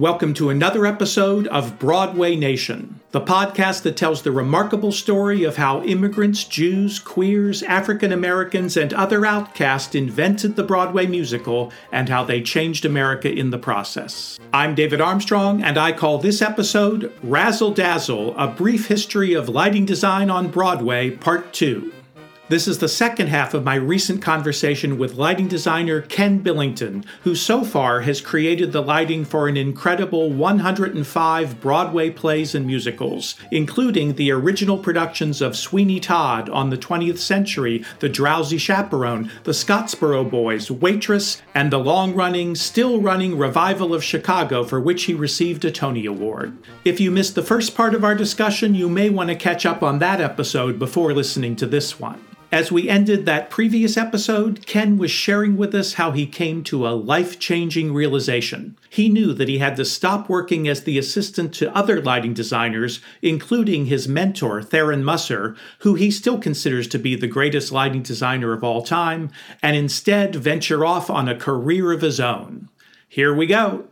Welcome to another episode of Broadway Nation, the podcast that tells the remarkable story of how immigrants, Jews, queers, African Americans, and other outcasts invented the Broadway musical and how they changed America in the process. I'm David Armstrong, and I call this episode Razzle Dazzle A Brief History of Lighting Design on Broadway, Part 2. This is the second half of my recent conversation with lighting designer Ken Billington, who so far has created the lighting for an incredible 105 Broadway plays and musicals, including the original productions of Sweeney Todd on the 20th Century, The Drowsy Chaperone, The Scottsboro Boys, Waitress, and the long running, still running revival of Chicago, for which he received a Tony Award. If you missed the first part of our discussion, you may want to catch up on that episode before listening to this one. As we ended that previous episode, Ken was sharing with us how he came to a life changing realization. He knew that he had to stop working as the assistant to other lighting designers, including his mentor, Tharon Musser, who he still considers to be the greatest lighting designer of all time, and instead venture off on a career of his own. Here we go.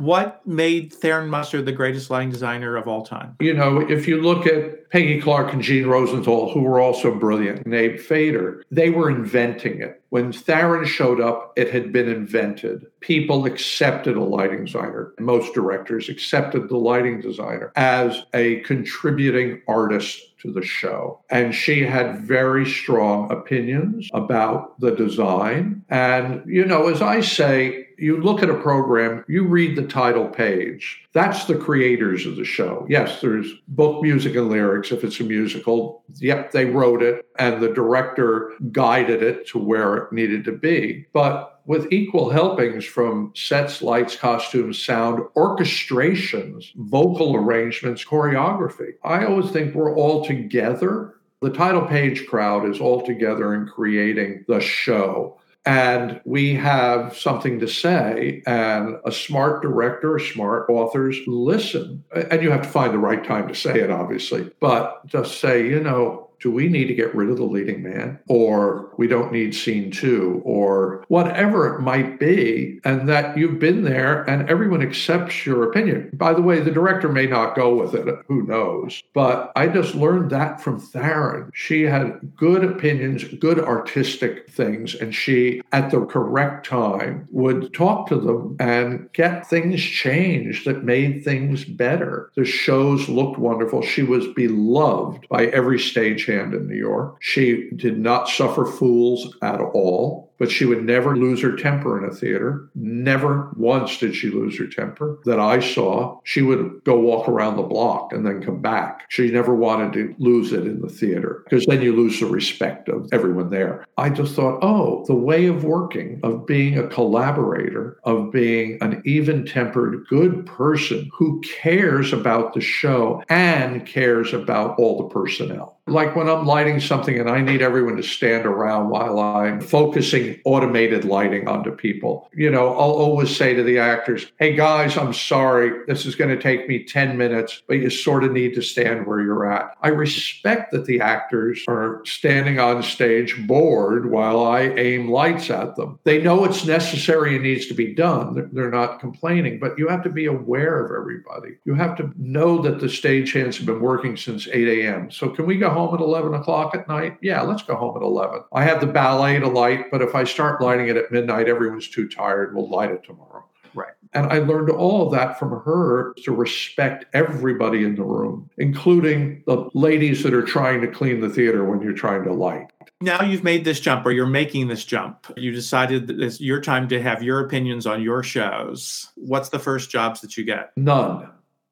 What made Tharon Musser the greatest lighting designer of all time? You know, if you look at Peggy Clark and Jean Rosenthal, who were also brilliant, and Abe Feder, they were inventing it. When Tharon showed up, it had been invented. People accepted a lighting designer. Most directors accepted the lighting designer as a contributing artist to the show. And she had very strong opinions about the design. And, you know, as I say, you look at a program, you read the title page. That's the creators of the show. Yes, there's book music and lyrics if it's a musical. Yep, they wrote it and the director guided it to where it needed to be. But with equal helpings from sets, lights, costumes, sound, orchestrations, vocal arrangements, choreography. I always think we're all together. The title page crowd is all together in creating the show and we have something to say and a smart director smart authors listen. And you have to find the right time to say it obviously. But just say you know do we need to get rid of the leading man? Or we don't need scene two or whatever it might be and that you've been there and everyone accepts your opinion. By the way the director may not go with it. Who knows? But i just learned that from Tharon she had good opinions good artistic things and she at the correct time would talk to them and get things changed that made things better. The shows looked wonderful. She was beloved by every stage in New York. She did not suffer fools at all but she would never lose her temper in a theater. Never once did she lose her temper that I saw. She would go walk around the block and then come back. She never wanted to lose it in the theater because then you lose the respect of everyone there. I just thought, oh, the way of working, of being a collaborator, of being an even tempered, good person who cares about the show and cares about all the personnel. Like when I'm lighting something and I need everyone to stand around while I'm focusing automated lighting onto people, you know, I'll always say to the actors, hey guys, I'm sorry. This is going to take me 10 minutes, but you sort of need to stand where you're at. I respect that the actors are standing on stage bored while I aim lights at them. They know it's necessary and needs to be done. They're not complaining, but you have to be aware of everybody. You have to know that the stagehands have been working since 8 a.m. So can we go home at 11 o'clock at night? Yeah, let's go home at 11. I have the ballet to light, but if I start lighting it at midnight, everyone's too tired. We'll light it tomorrow. Right. And I learned all of that from her to respect everybody in the room, including the ladies that are trying to clean the theater when you're trying to light. Now you've made this jump or you're making this jump. You decided that it's your time to have your opinions on your shows. What's the first jobs that you get? None.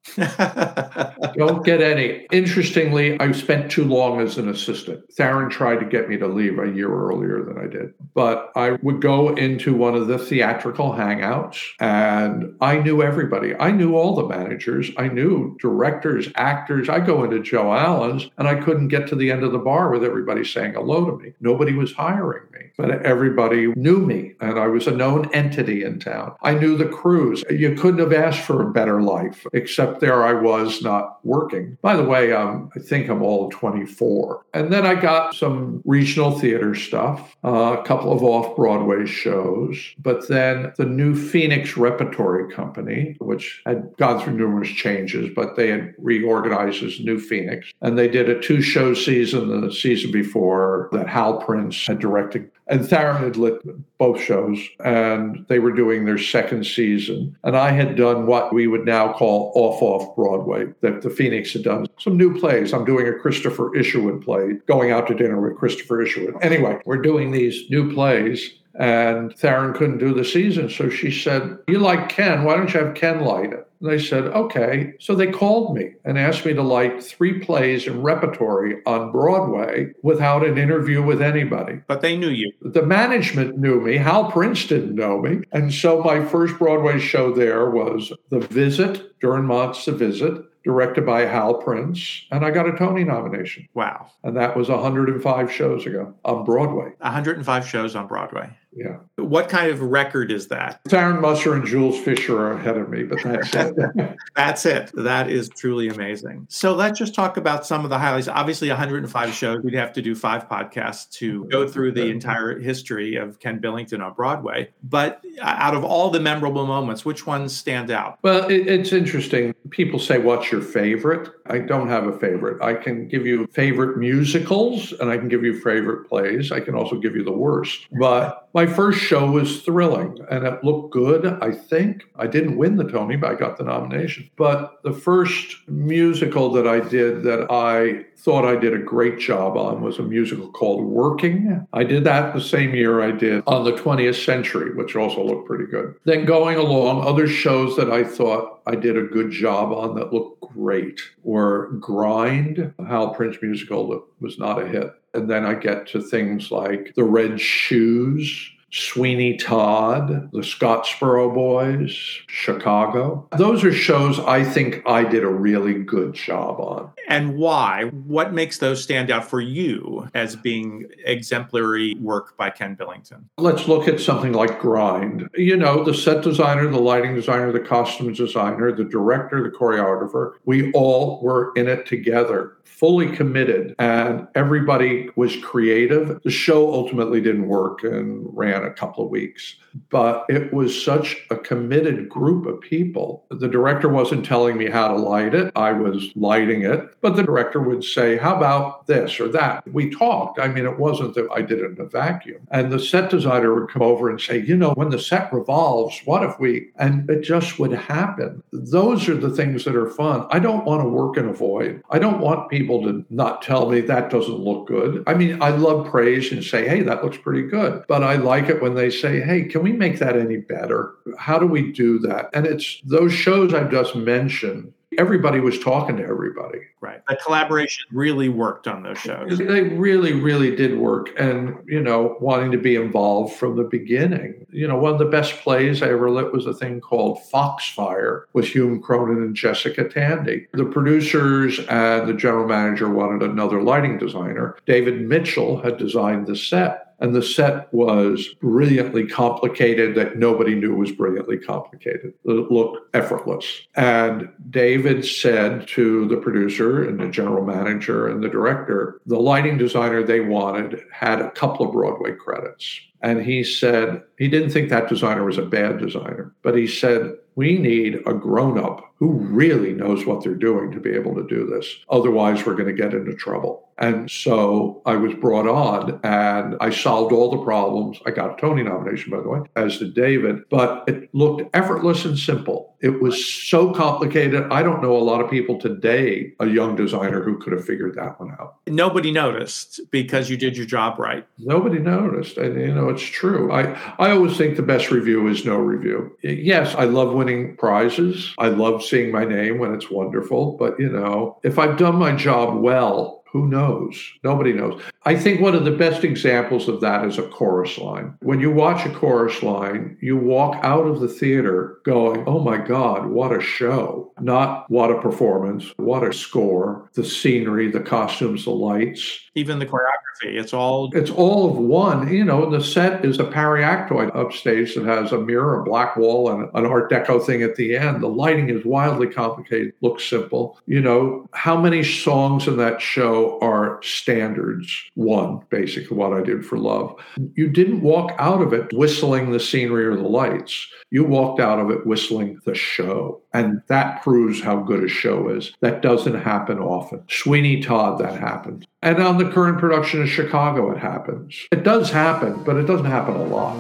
Don't get any. Interestingly, I spent too long as an assistant. Tharon tried to get me to leave a year earlier than I did. But I would go into one of the theatrical hangouts and I knew everybody. I knew all the managers. I knew directors, actors. I go into Joe Allen's and I couldn't get to the end of the bar with everybody saying hello to me. Nobody was hiring me, but everybody knew me and I was a known entity in town. I knew the crews. You couldn't have asked for a better life except there I was not working. By the way, um, I think I'm all 24. And then I got some regional theater stuff, uh, a couple of off Broadway shows, but then the new Phoenix Repertory Company, which had gone through numerous changes, but they had reorganized as New Phoenix. And they did a two show season the season before that Hal Prince had directed and Tharon had lit both shows, and they were doing their second season. And I had done what we would now call off off Broadway, that the Phoenix had done some new plays. I'm doing a Christopher Isherwood play, going out to dinner with Christopher Isherwood. Anyway, we're doing these new plays. And Tharon couldn't do the season. So she said, You like Ken. Why don't you have Ken light it? And they said, okay. So they called me and asked me to light three plays in repertory on Broadway without an interview with anybody. But they knew you. The management knew me. Hal Prince didn't know me. And so my first Broadway show there was The Visit, Dürrenmatt's The Visit directed by Hal Prince, and I got a Tony nomination. Wow. And that was 105 shows ago on Broadway. 105 shows on Broadway. Yeah. What kind of record is that? Tharon Musser and Jules Fisher are ahead of me, but that's it. that's it. That is truly amazing. So let's just talk about some of the highlights. Obviously, 105 shows. We'd have to do five podcasts to go through the entire history of Ken Billington on Broadway. But out of all the memorable moments, which ones stand out? Well, it, it's interesting. People say, What's your favorite? I don't have a favorite. I can give you favorite musicals and I can give you favorite plays. I can also give you the worst. But my first show was thrilling and it looked good, I think. I didn't win the Tony, but I got the nomination. But the first musical that I did that I thought I did a great job on was a musical called Working. I did that the same year I did On the 20th Century, which also looked pretty good. Then going along, other shows that I thought I did a good job on that looked great were Grind, Hal Prince musical that was not a hit. And then I get to things like The Red Shoes, Sweeney Todd, the Scottsboro Boys, Chicago. Those are shows I think I did a really good job on. And why? What makes those stand out for you as being exemplary work by Ken Billington? Let's look at something like Grind. You know, the set designer, the lighting designer, the costume designer, the director, the choreographer, we all were in it together fully committed and everybody was creative. The show ultimately didn't work and ran a couple of weeks, but it was such a committed group of people. The director wasn't telling me how to light it, I was lighting it, but the director would say, How about this or that? We talked. I mean, it wasn't that I did it in a vacuum. And the set designer would come over and say, You know, when the set revolves, what if we? And it just would happen. Those are the things that are fun. I don't want to work in a void. I don't want people to not tell me that doesn't look good. I mean, I love praise and say, hey, that looks pretty good. But I like it when they say, hey, can we make that any better? How do we do that? And it's those shows I've just mentioned everybody was talking to everybody. Right. The collaboration really worked on those shows. They really, really did work. And, you know, wanting to be involved from the beginning. You know, one of the best plays I ever lit was a thing called Foxfire with Hume Cronyn and Jessica Tandy. The producers and the general manager wanted another lighting designer. David Mitchell had designed the set and the set was brilliantly complicated that nobody knew was brilliantly complicated. It looked effortless. And David said to the producer and the general manager and the director, the lighting designer they wanted had a couple of Broadway credits. And he said he didn't think that designer was a bad designer, but he said, we need a grown up who really knows what they're doing to be able to do this. Otherwise, we're going to get into trouble. And so I was brought on and I solved all the problems. I got a Tony nomination, by the way, as did David, but it looked effortless and simple. It was so complicated. I don't know a lot of people today, a young designer, who could have figured that one out. Nobody noticed because you did your job right. Nobody noticed. And, you know, it's true. I, I always think the best review is no review. Yes, I love winning prizes. I love seeing my name when it's wonderful. But, you know, if I've done my job well, who knows? Nobody knows. I think one of the best examples of that is a chorus line. When you watch a chorus line, you walk out of the theater going, oh my God, what a show. Not what a performance, what a score, the scenery, the costumes, the lights. Even the choreography. It's all it's all of one. You know, the set is a periactoid upstage that has a mirror, a black wall, and an Art Deco thing at the end. The lighting is wildly complicated, looks simple. You know, how many songs in that show are standards? One, basically, what I did for love. You didn't walk out of it whistling the scenery or the lights. You walked out of it whistling the show. And that proves how good a show is. That doesn't happen often. Sweeney Todd, that happened. And on the current production of Chicago, it happens. It does happen, but it doesn't happen a lot.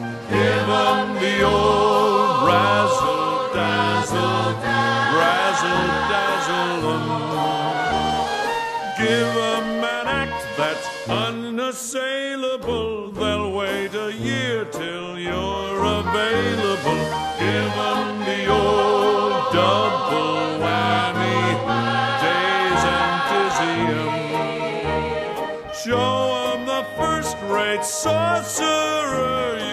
Razzle dazzle, razzle dazzle. Um, give unassailable. They'll wait a year till you're available. Give them the old double whammy, days and. Show 'em the first rate sorcerer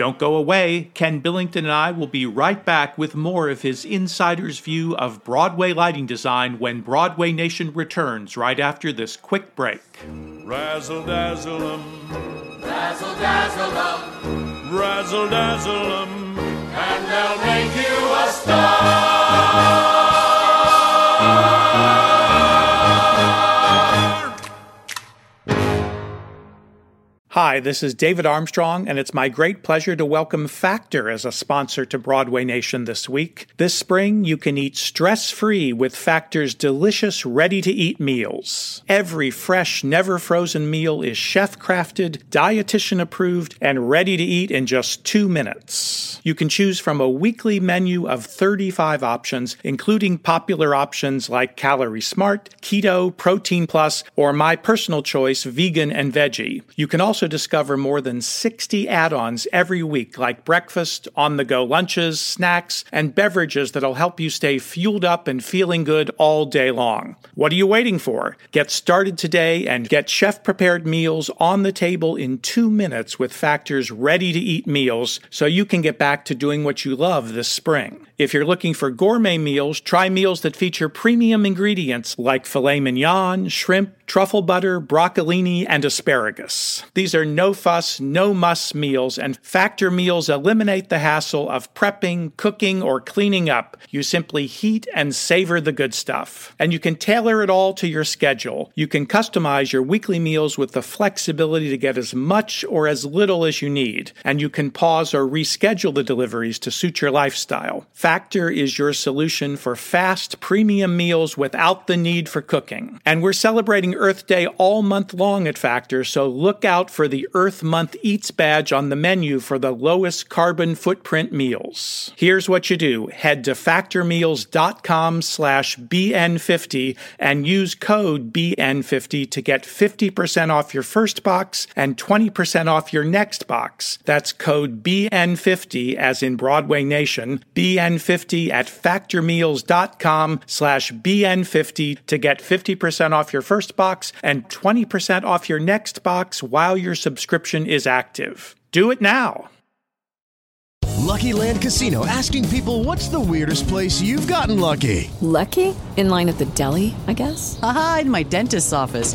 Don't go away. Ken Billington and I will be right back with more of his insider's view of Broadway lighting design when Broadway Nation returns right after this quick break. Razzle dazzle 'em. Razzle dazzle 'em. Razzle dazzle 'em. And they'll make you a star. Hi, this is David Armstrong, and it's my great pleasure to welcome Factor as a sponsor to Broadway Nation this week. This spring, you can eat stress free with Factor's delicious, ready to eat meals. Every fresh, never frozen meal is chef crafted, dietitian approved, and ready to eat in just two minutes. You can choose from a weekly menu of 35 options, including popular options like Calorie Smart, Keto, Protein Plus, or my personal choice, Vegan and Veggie. You can also discover more than 60 add ons every week, like breakfast, on the go lunches, snacks, and beverages that'll help you stay fueled up and feeling good all day long. What are you waiting for? Get started today and get chef prepared meals on the table in two minutes with Factor's ready to eat meals so you can get back to doing what you love this spring. If you're looking for gourmet meals, try meals that feature premium ingredients like filet mignon, shrimp, truffle butter, broccolini, and asparagus. These are no fuss, no muss meals, and Factor meals eliminate the hassle of prepping, cooking, or cleaning up. You simply heat and savor the good stuff. And you can tailor it all to your schedule. You can customize your weekly meals with the flexibility to get as much or as little as you need. And you can pause or reschedule the deliveries to suit your lifestyle. Factor is your solution for fast, premium meals without the need for cooking. And we're celebrating Earth Day all month long at Factor, so look out for the Earth Month Eats badge on the menu for the lowest carbon footprint meals. Here's what you do. Head to factormeals.com slash BN50 and use code BN50 to get 50% off your first box and 20% off your next box. That's code BN50 as in Broadway Nation, BN50 BN50 at factormeals.com slash BN50 to get 50% off your first box and 20% off your next box while your subscription is active. Do it now. Lucky Land Casino asking people what's the weirdest place you've gotten lucky? Lucky? In line at the deli, I guess? Aha, in my dentist's office.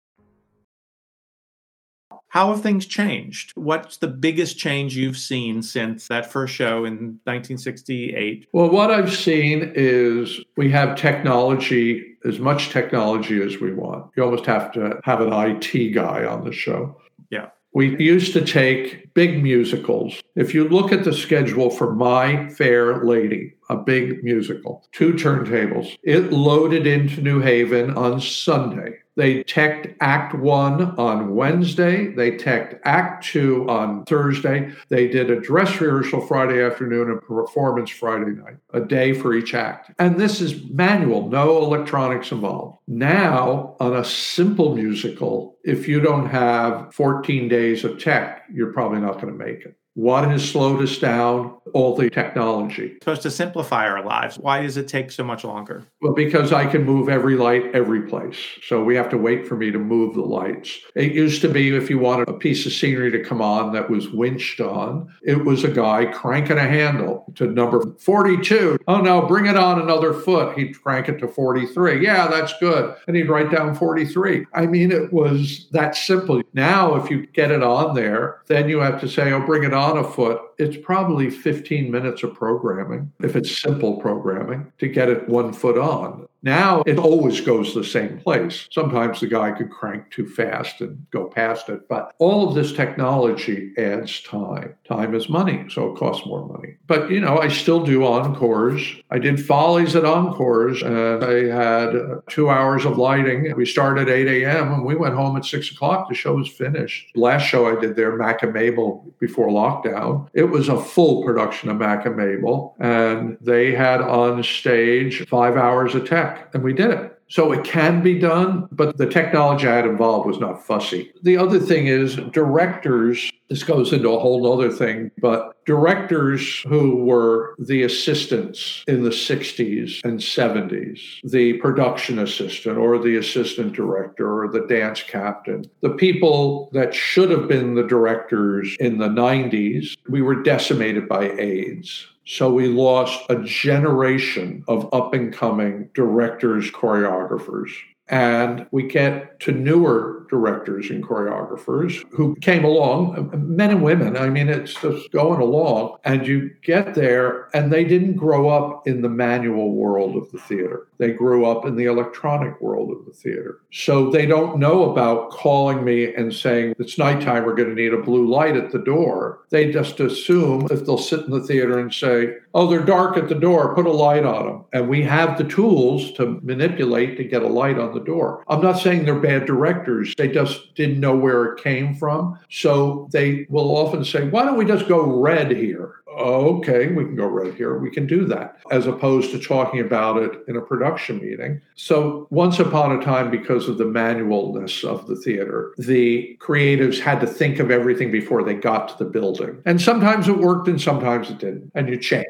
How have things changed? What's the biggest change you've seen since that first show in 1968? Well, what I've seen is we have technology, as much technology as we want. You almost have to have an IT guy on the show. Yeah. We used to take big musicals. If you look at the schedule for My Fair Lady, a big musical, two turntables, it loaded into New Haven on Sunday. They teched Act One on Wednesday. They teched Act Two on Thursday. They did a dress rehearsal Friday afternoon and performance Friday night, a day for each act. And this is manual, no electronics involved. Now, on a simple musical, if you don't have 14 days of tech, you're probably not going to make it. What has slowed us down? All the technology. It's supposed to simplify our lives. Why does it take so much longer? Well, because I can move every light every place. So we have to wait for me to move the lights. It used to be if you wanted a piece of scenery to come on that was winched on, it was a guy cranking a handle to number 42. Oh no, bring it on another foot. He'd crank it to 43. Yeah, that's good. And he'd write down 43. I mean, it was that simple. Now, if you get it on there, then you have to say, oh, bring it on a foot, it's probably 15 minutes of programming, if it's simple programming, to get it one foot on. Now it always goes the same place. Sometimes the guy could crank too fast and go past it, but all of this technology adds time. Time is money, so it costs more money. But you know, I still do encores. I did follies at encores, and I had uh, two hours of lighting. We started at 8 a.m. and we went home at six o'clock. The show was finished. Last show I did there, Mack and Mabel, before lockdown, it was a full production of Mack and Mabel, and they had on stage five hours of tech and we did it. So it can be done, but the technology I had involved was not fussy. The other thing is directors, this goes into a whole other thing, but directors who were the assistants in the 60s and 70s, the production assistant or the assistant director or the dance captain, the people that should have been the directors in the 90s, we were decimated by AIDS. So we lost a generation of up and coming directors, choreographers. And we get to newer directors and choreographers who came along, uh, men and women. I mean, it's just going along. And you get there, and they didn't grow up in the manual world of the theater. They grew up in the electronic world of the theater. So they don't know about calling me and saying, it's nighttime, we're going to need a blue light at the door. They just assume if they'll sit in the theater and say, oh, they're dark at the door, put a light on them. And we have the tools to manipulate to get a light on the door. I'm not saying they're bad directors, they just didn't know where it came from. So they will often say, why don't we just go red here? Oh, okay, we can go red here. We can do that, as opposed to talking about it in a production meeting. So, once upon a time, because of the manualness of the theater, the creatives had to think of everything before they got to the building. And sometimes it worked and sometimes it didn't. And you change.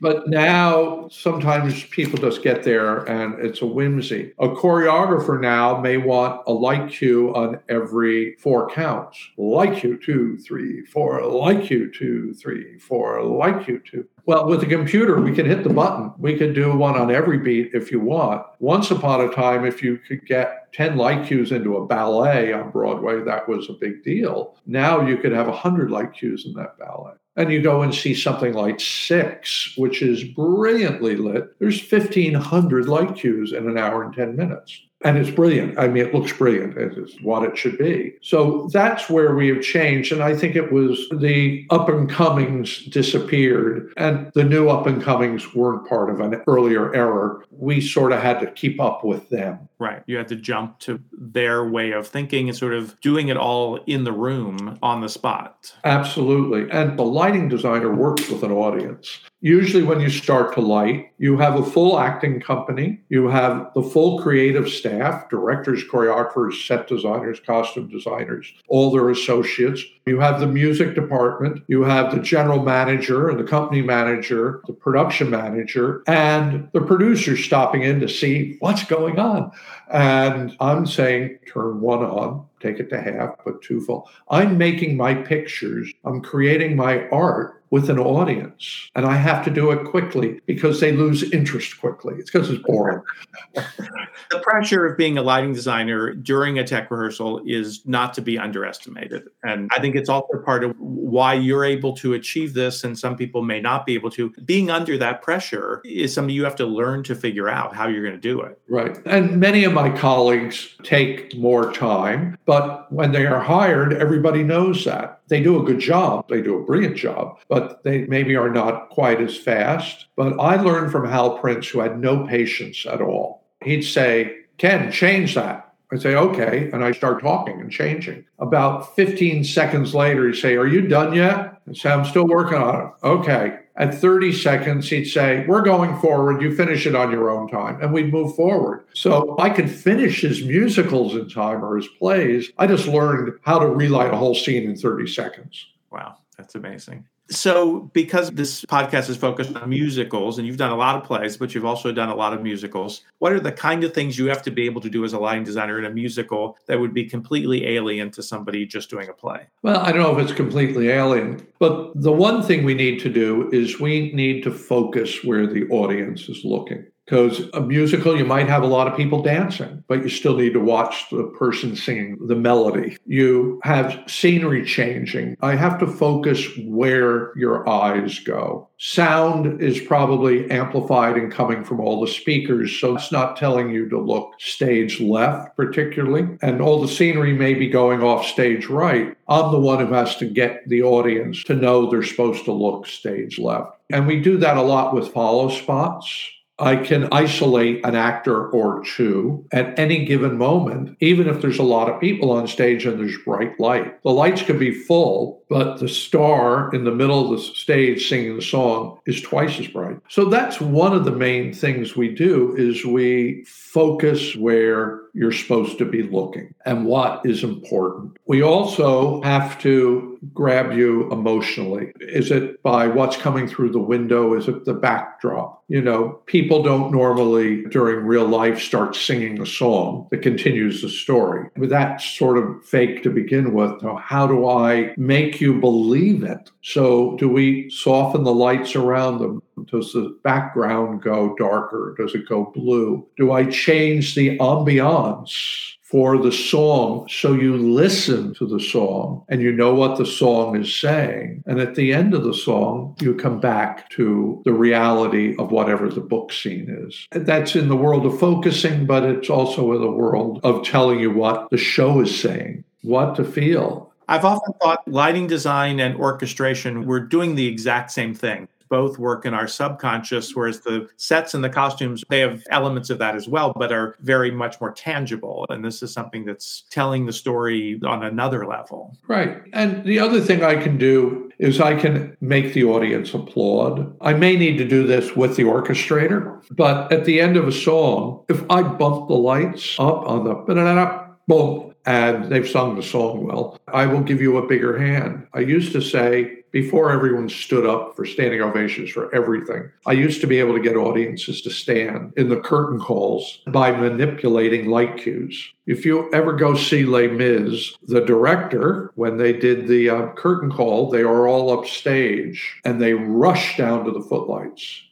But now sometimes people just get there and it's a whimsy. A choreographer now may want a light cue on every four counts. Light cue, two, three, four, light cue, two, three, four, light cue, two. Well, with a computer, we can hit the button. We can do one on every beat if you want. Once upon a time, if you could get 10 light cues into a ballet on Broadway, that was a big deal. Now you could have 100 light cues in that ballet. And you go and see something like Six, which is brilliantly lit. There's 1,500 light cues in an hour and 10 minutes. And it's brilliant. I mean, it looks brilliant. It's what it should be. So that's where we have changed. And I think it was the up and comings disappeared, and the new up and comings weren't part of an earlier era. We sort of had to keep up with them. Right. You had to jump to their way of thinking and sort of doing it all in the room on the spot. Absolutely. And the lighting designer works with an audience. Usually, when you start to light, you have a full acting company, you have the full creative staff directors, choreographers, set designers, costume designers, all their associates. You have the music department, you have the general manager and the company manager, the production manager, and the producer stopping in to see what's going on. And I'm saying, turn one on, take it to half, put two full. I'm making my pictures, I'm creating my art with an audience. And I have to do it quickly because they lose interest quickly. It's because it's boring. the pressure of being a lighting designer during a tech rehearsal is not to be underestimated. And I think it's also part of why you're able to achieve this and some people may not be able to. Being under that pressure is something you have to learn to figure out how you're going to do it. Right. And many of my colleagues take more time, but when they are hired, everybody knows that. They do a good job, they do a brilliant job, but they maybe are not quite as fast. But I learned from Hal Prince, who had no patience at all. He'd say, Ken, change that. I'd say, okay. And I start talking and changing. About 15 seconds later, he'd say, Are you done yet? I say, I'm still working on it. Okay. At 30 seconds, he'd say, We're going forward. You finish it on your own time. And we'd move forward. So I could finish his musicals in time or his plays. I just learned how to relight a whole scene in 30 seconds. Wow. That's amazing. So, because this podcast is focused on musicals, and you've done a lot of plays, but you've also done a lot of musicals, what are the kind of things you have to be able to do as a lighting designer in a musical that would be completely alien to somebody just doing a play? Well, I don't know if it's completely alien, but the one thing we need to do is we need to focus where the audience is looking. Because a musical, you might have a lot of people dancing, but you still need to watch the person singing the melody. You have scenery changing. I have to focus where your eyes go. Sound is probably amplified and coming from all the speakers, so it's not telling you to look stage left, particularly. And all the scenery may be going off stage right. I'm the one who has to get the audience to know they're supposed to look stage left. And we do that a lot with follow spots. I can isolate an actor or two at any given moment, even if there's a lot of people on stage and there's bright light. The lights can be full, but the star in the middle of the stage singing the song is twice as bright. So that's one of the main things we do is we focus where you're supposed to be looking and what is important. We also have to grab you emotionally. Is it by what's coming through the window? Is it the backdrop? You know, people don't normally during real life start singing a song that continues the story. With that sort of fake to begin with, how do I make you believe it? So, do we soften the lights around them? Does the background go darker? Does it go blue? Do I change the ambiance? for the song so you listen to the song and you know what the song is saying. And at the end of the song, you come back to the reality of whatever the book scene is. That's in the world of focusing, but it's also in the world of telling you what the show is saying, what to feel. I've often thought lighting design and orchestration were doing the exact same thing both work in our subconscious, whereas the sets and the costumes, they have elements of that as well, but are very much more tangible. And this is something that's telling the story on another level. Right. And the other thing I can do is I can make the audience applaud. I may need to do this with the orchestrator, but at the end of a song, if I bump the lights up on the boom, and they've sung the song well, I will give you a bigger hand. I used to say, before everyone stood up for standing ovations for everything, I used to be able to get audiences to stand in the curtain calls by manipulating light cues. If you ever go see Les Mis, the director, when they did the uh, curtain call, they are all upstage and they rush down to the footlights.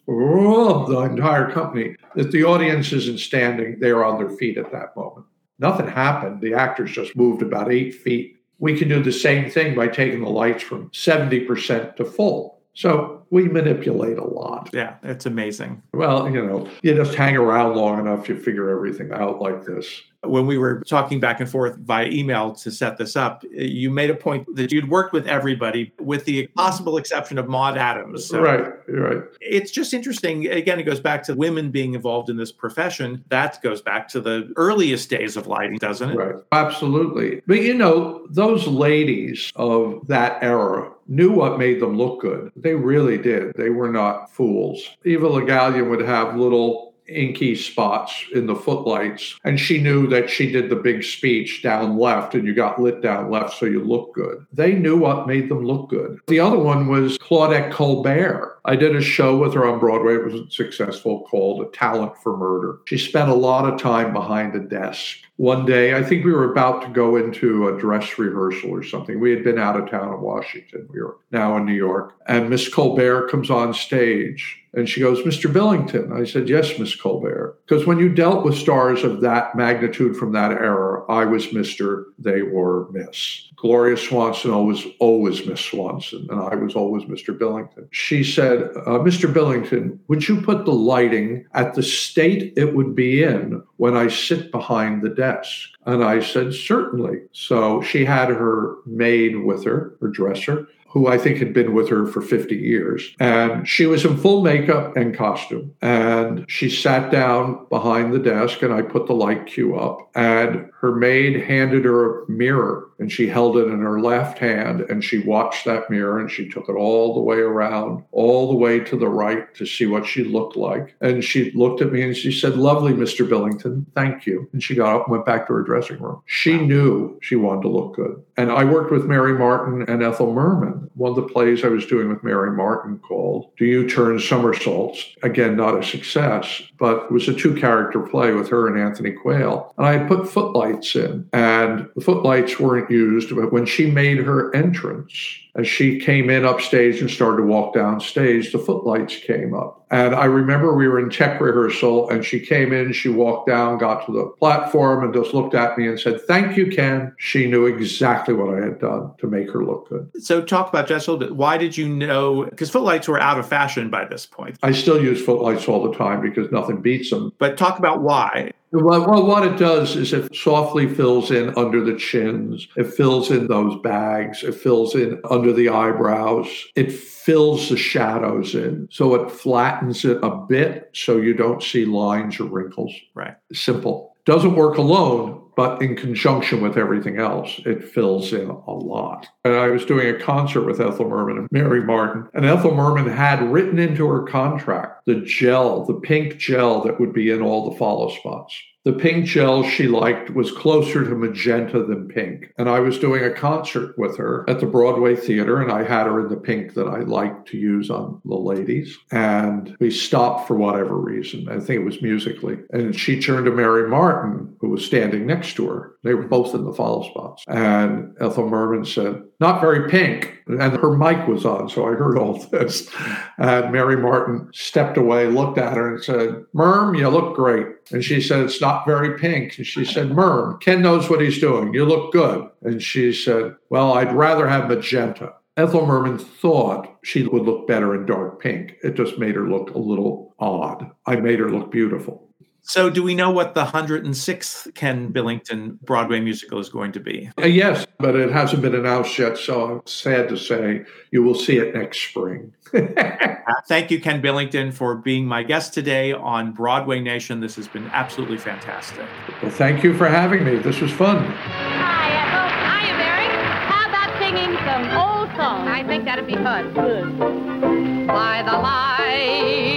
The entire company. If the audience isn't standing, they are on their feet at that moment. Nothing happened. The actors just moved about eight feet we can do the same thing by taking the lights from 70% to full. So we manipulate a lot. Yeah, it's amazing. Well, you know, you just hang around long enough, you figure everything out like this when we were talking back and forth via email to set this up, you made a point that you'd worked with everybody, with the possible exception of Maude Adams. So right, right. It's just interesting. Again, it goes back to women being involved in this profession. That goes back to the earliest days of lighting, doesn't it? Right, absolutely. But you know, those ladies of that era knew what made them look good. They really did. They were not fools. Eva Le Gallienne would have little inky spots in the footlights. And she knew that she did the big speech down left and you got lit down left so you look good. They knew what made them look good. The other one was Claudette Colbert. I did a show with her on Broadway. It was successful called A Talent for Murder. She spent a lot of time behind a desk. One day, I think we were about to go into a dress rehearsal or something. We had been out of town in Washington. We were now in New York. And Miss Colbert comes on stage and she goes, Mr. Billington. I said, Yes, Miss Colbert. Because when you dealt with stars of that magnitude from that era, I was Mr., they were Miss. Gloria Swanson always, always Miss Swanson, and I was always Mr. Billington. She said, uh, Mr. Billington, would you put the lighting at the state it would be in when I sit behind the desk? And I said, certainly. So she had her maid with her, her dresser, who I think had been with her for 50 years. And she was in full makeup and costume. And she sat down behind the desk, and I put the light cue up. And her maid handed her a mirror, and she held it in her left hand. And she watched that mirror, and she took it all the way around, all the way to the right to see what she looked like. And she looked at me and she said, Lovely, Mr. Billington. Thank you. And she got up and went back to her dressing room. She knew she wanted to look good. And I worked with Mary Martin and Ethel Merman one of the plays I was doing with Mary Martin called Do You Turn Somersaults? Again, not a success, but it was a two character play with her and Anthony Quayle. And I had put footlights in, and the footlights weren't used, but when she made her entrance, as she came in upstage and started to walk downstage, the footlights came up. And I remember we were in tech rehearsal and she came in, she walked down, got to the platform, and just looked at me and said, Thank you, Ken. She knew exactly what I had done to make her look good. So, talk about just a little bit. Why did you know? Because footlights were out of fashion by this point. I still use footlights all the time because nothing beats them. But talk about why. Well, well, what it does is it softly fills in under the chins. It fills in those bags. It fills in under the eyebrows. It fills the shadows in. So it flattens it a bit so you don't see lines or wrinkles. Right. Simple. Doesn't work alone, but in conjunction with everything else, it fills in a lot. And I was doing a concert with Ethel Merman and Mary Martin, and Ethel Merman had written into her contract the gel, the pink gel that would be in all the follow spots. The pink gel she liked was closer to magenta than pink. And I was doing a concert with her at the Broadway Theater, and I had her in the pink that I liked to use on the ladies. And we stopped for whatever reason. I think it was musically. And she turned to Mary Martin, who was standing next to her. They were both in the follow spots. And Ethel Merman said, Not very pink. And her mic was on, so I heard all this. And Mary Martin stepped away, looked at her, and said, Merm, you look great. And she said, It's not very pink. And she said, Merm, Ken knows what he's doing. You look good. And she said, Well, I'd rather have magenta. Ethel Merman thought she would look better in dark pink. It just made her look a little odd. I made her look beautiful. So, do we know what the 106th Ken Billington Broadway musical is going to be? Uh, yes, but it hasn't been announced yet. So, I'm sad to say you will see it next spring. Thank you, Ken Billington, for being my guest today on Broadway Nation. This has been absolutely fantastic. Well, thank you for having me. This was fun. Hi, Ethel. Hiya, Barry. How about singing some old songs? I think that'd be fun. Good. By the light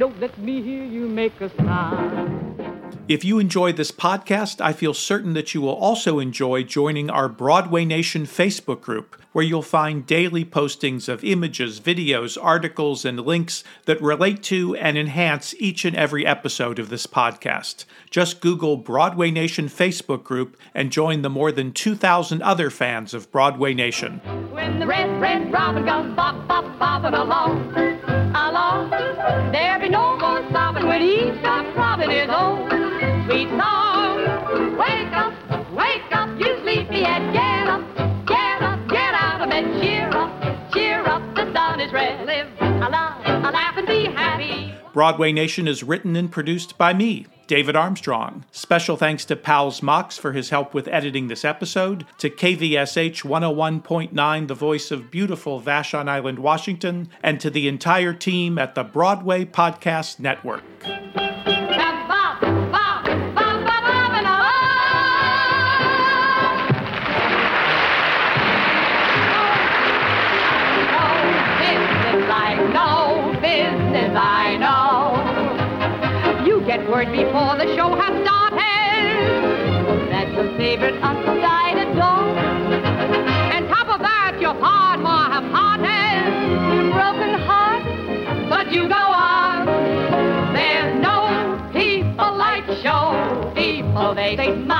Don't let me hear you make a sigh. Don't let me hear you make a sigh. If you enjoy this podcast, I feel certain that you will also enjoy joining our Broadway Nation Facebook group, where you'll find daily postings of images, videos, articles, and links that relate to and enhance each and every episode of this podcast. Just Google Broadway Nation Facebook group and join the more than 2,000 other fans of Broadway Nation. When the red, red robin goes bop, bop, bopping along, stops robbing his own sweet song. Broadway Nation is written and produced by me, David Armstrong. Special thanks to Pals Mox for his help with editing this episode, to KVSH 101.9, the voice of beautiful Vashon Island, Washington, and to the entire team at the Broadway Podcast Network. Know. Word before the show has started. That's your favorite undecided dog. And top of that, your pard more half-hearted, broken heart. But you go on. There's no people like show people. They smile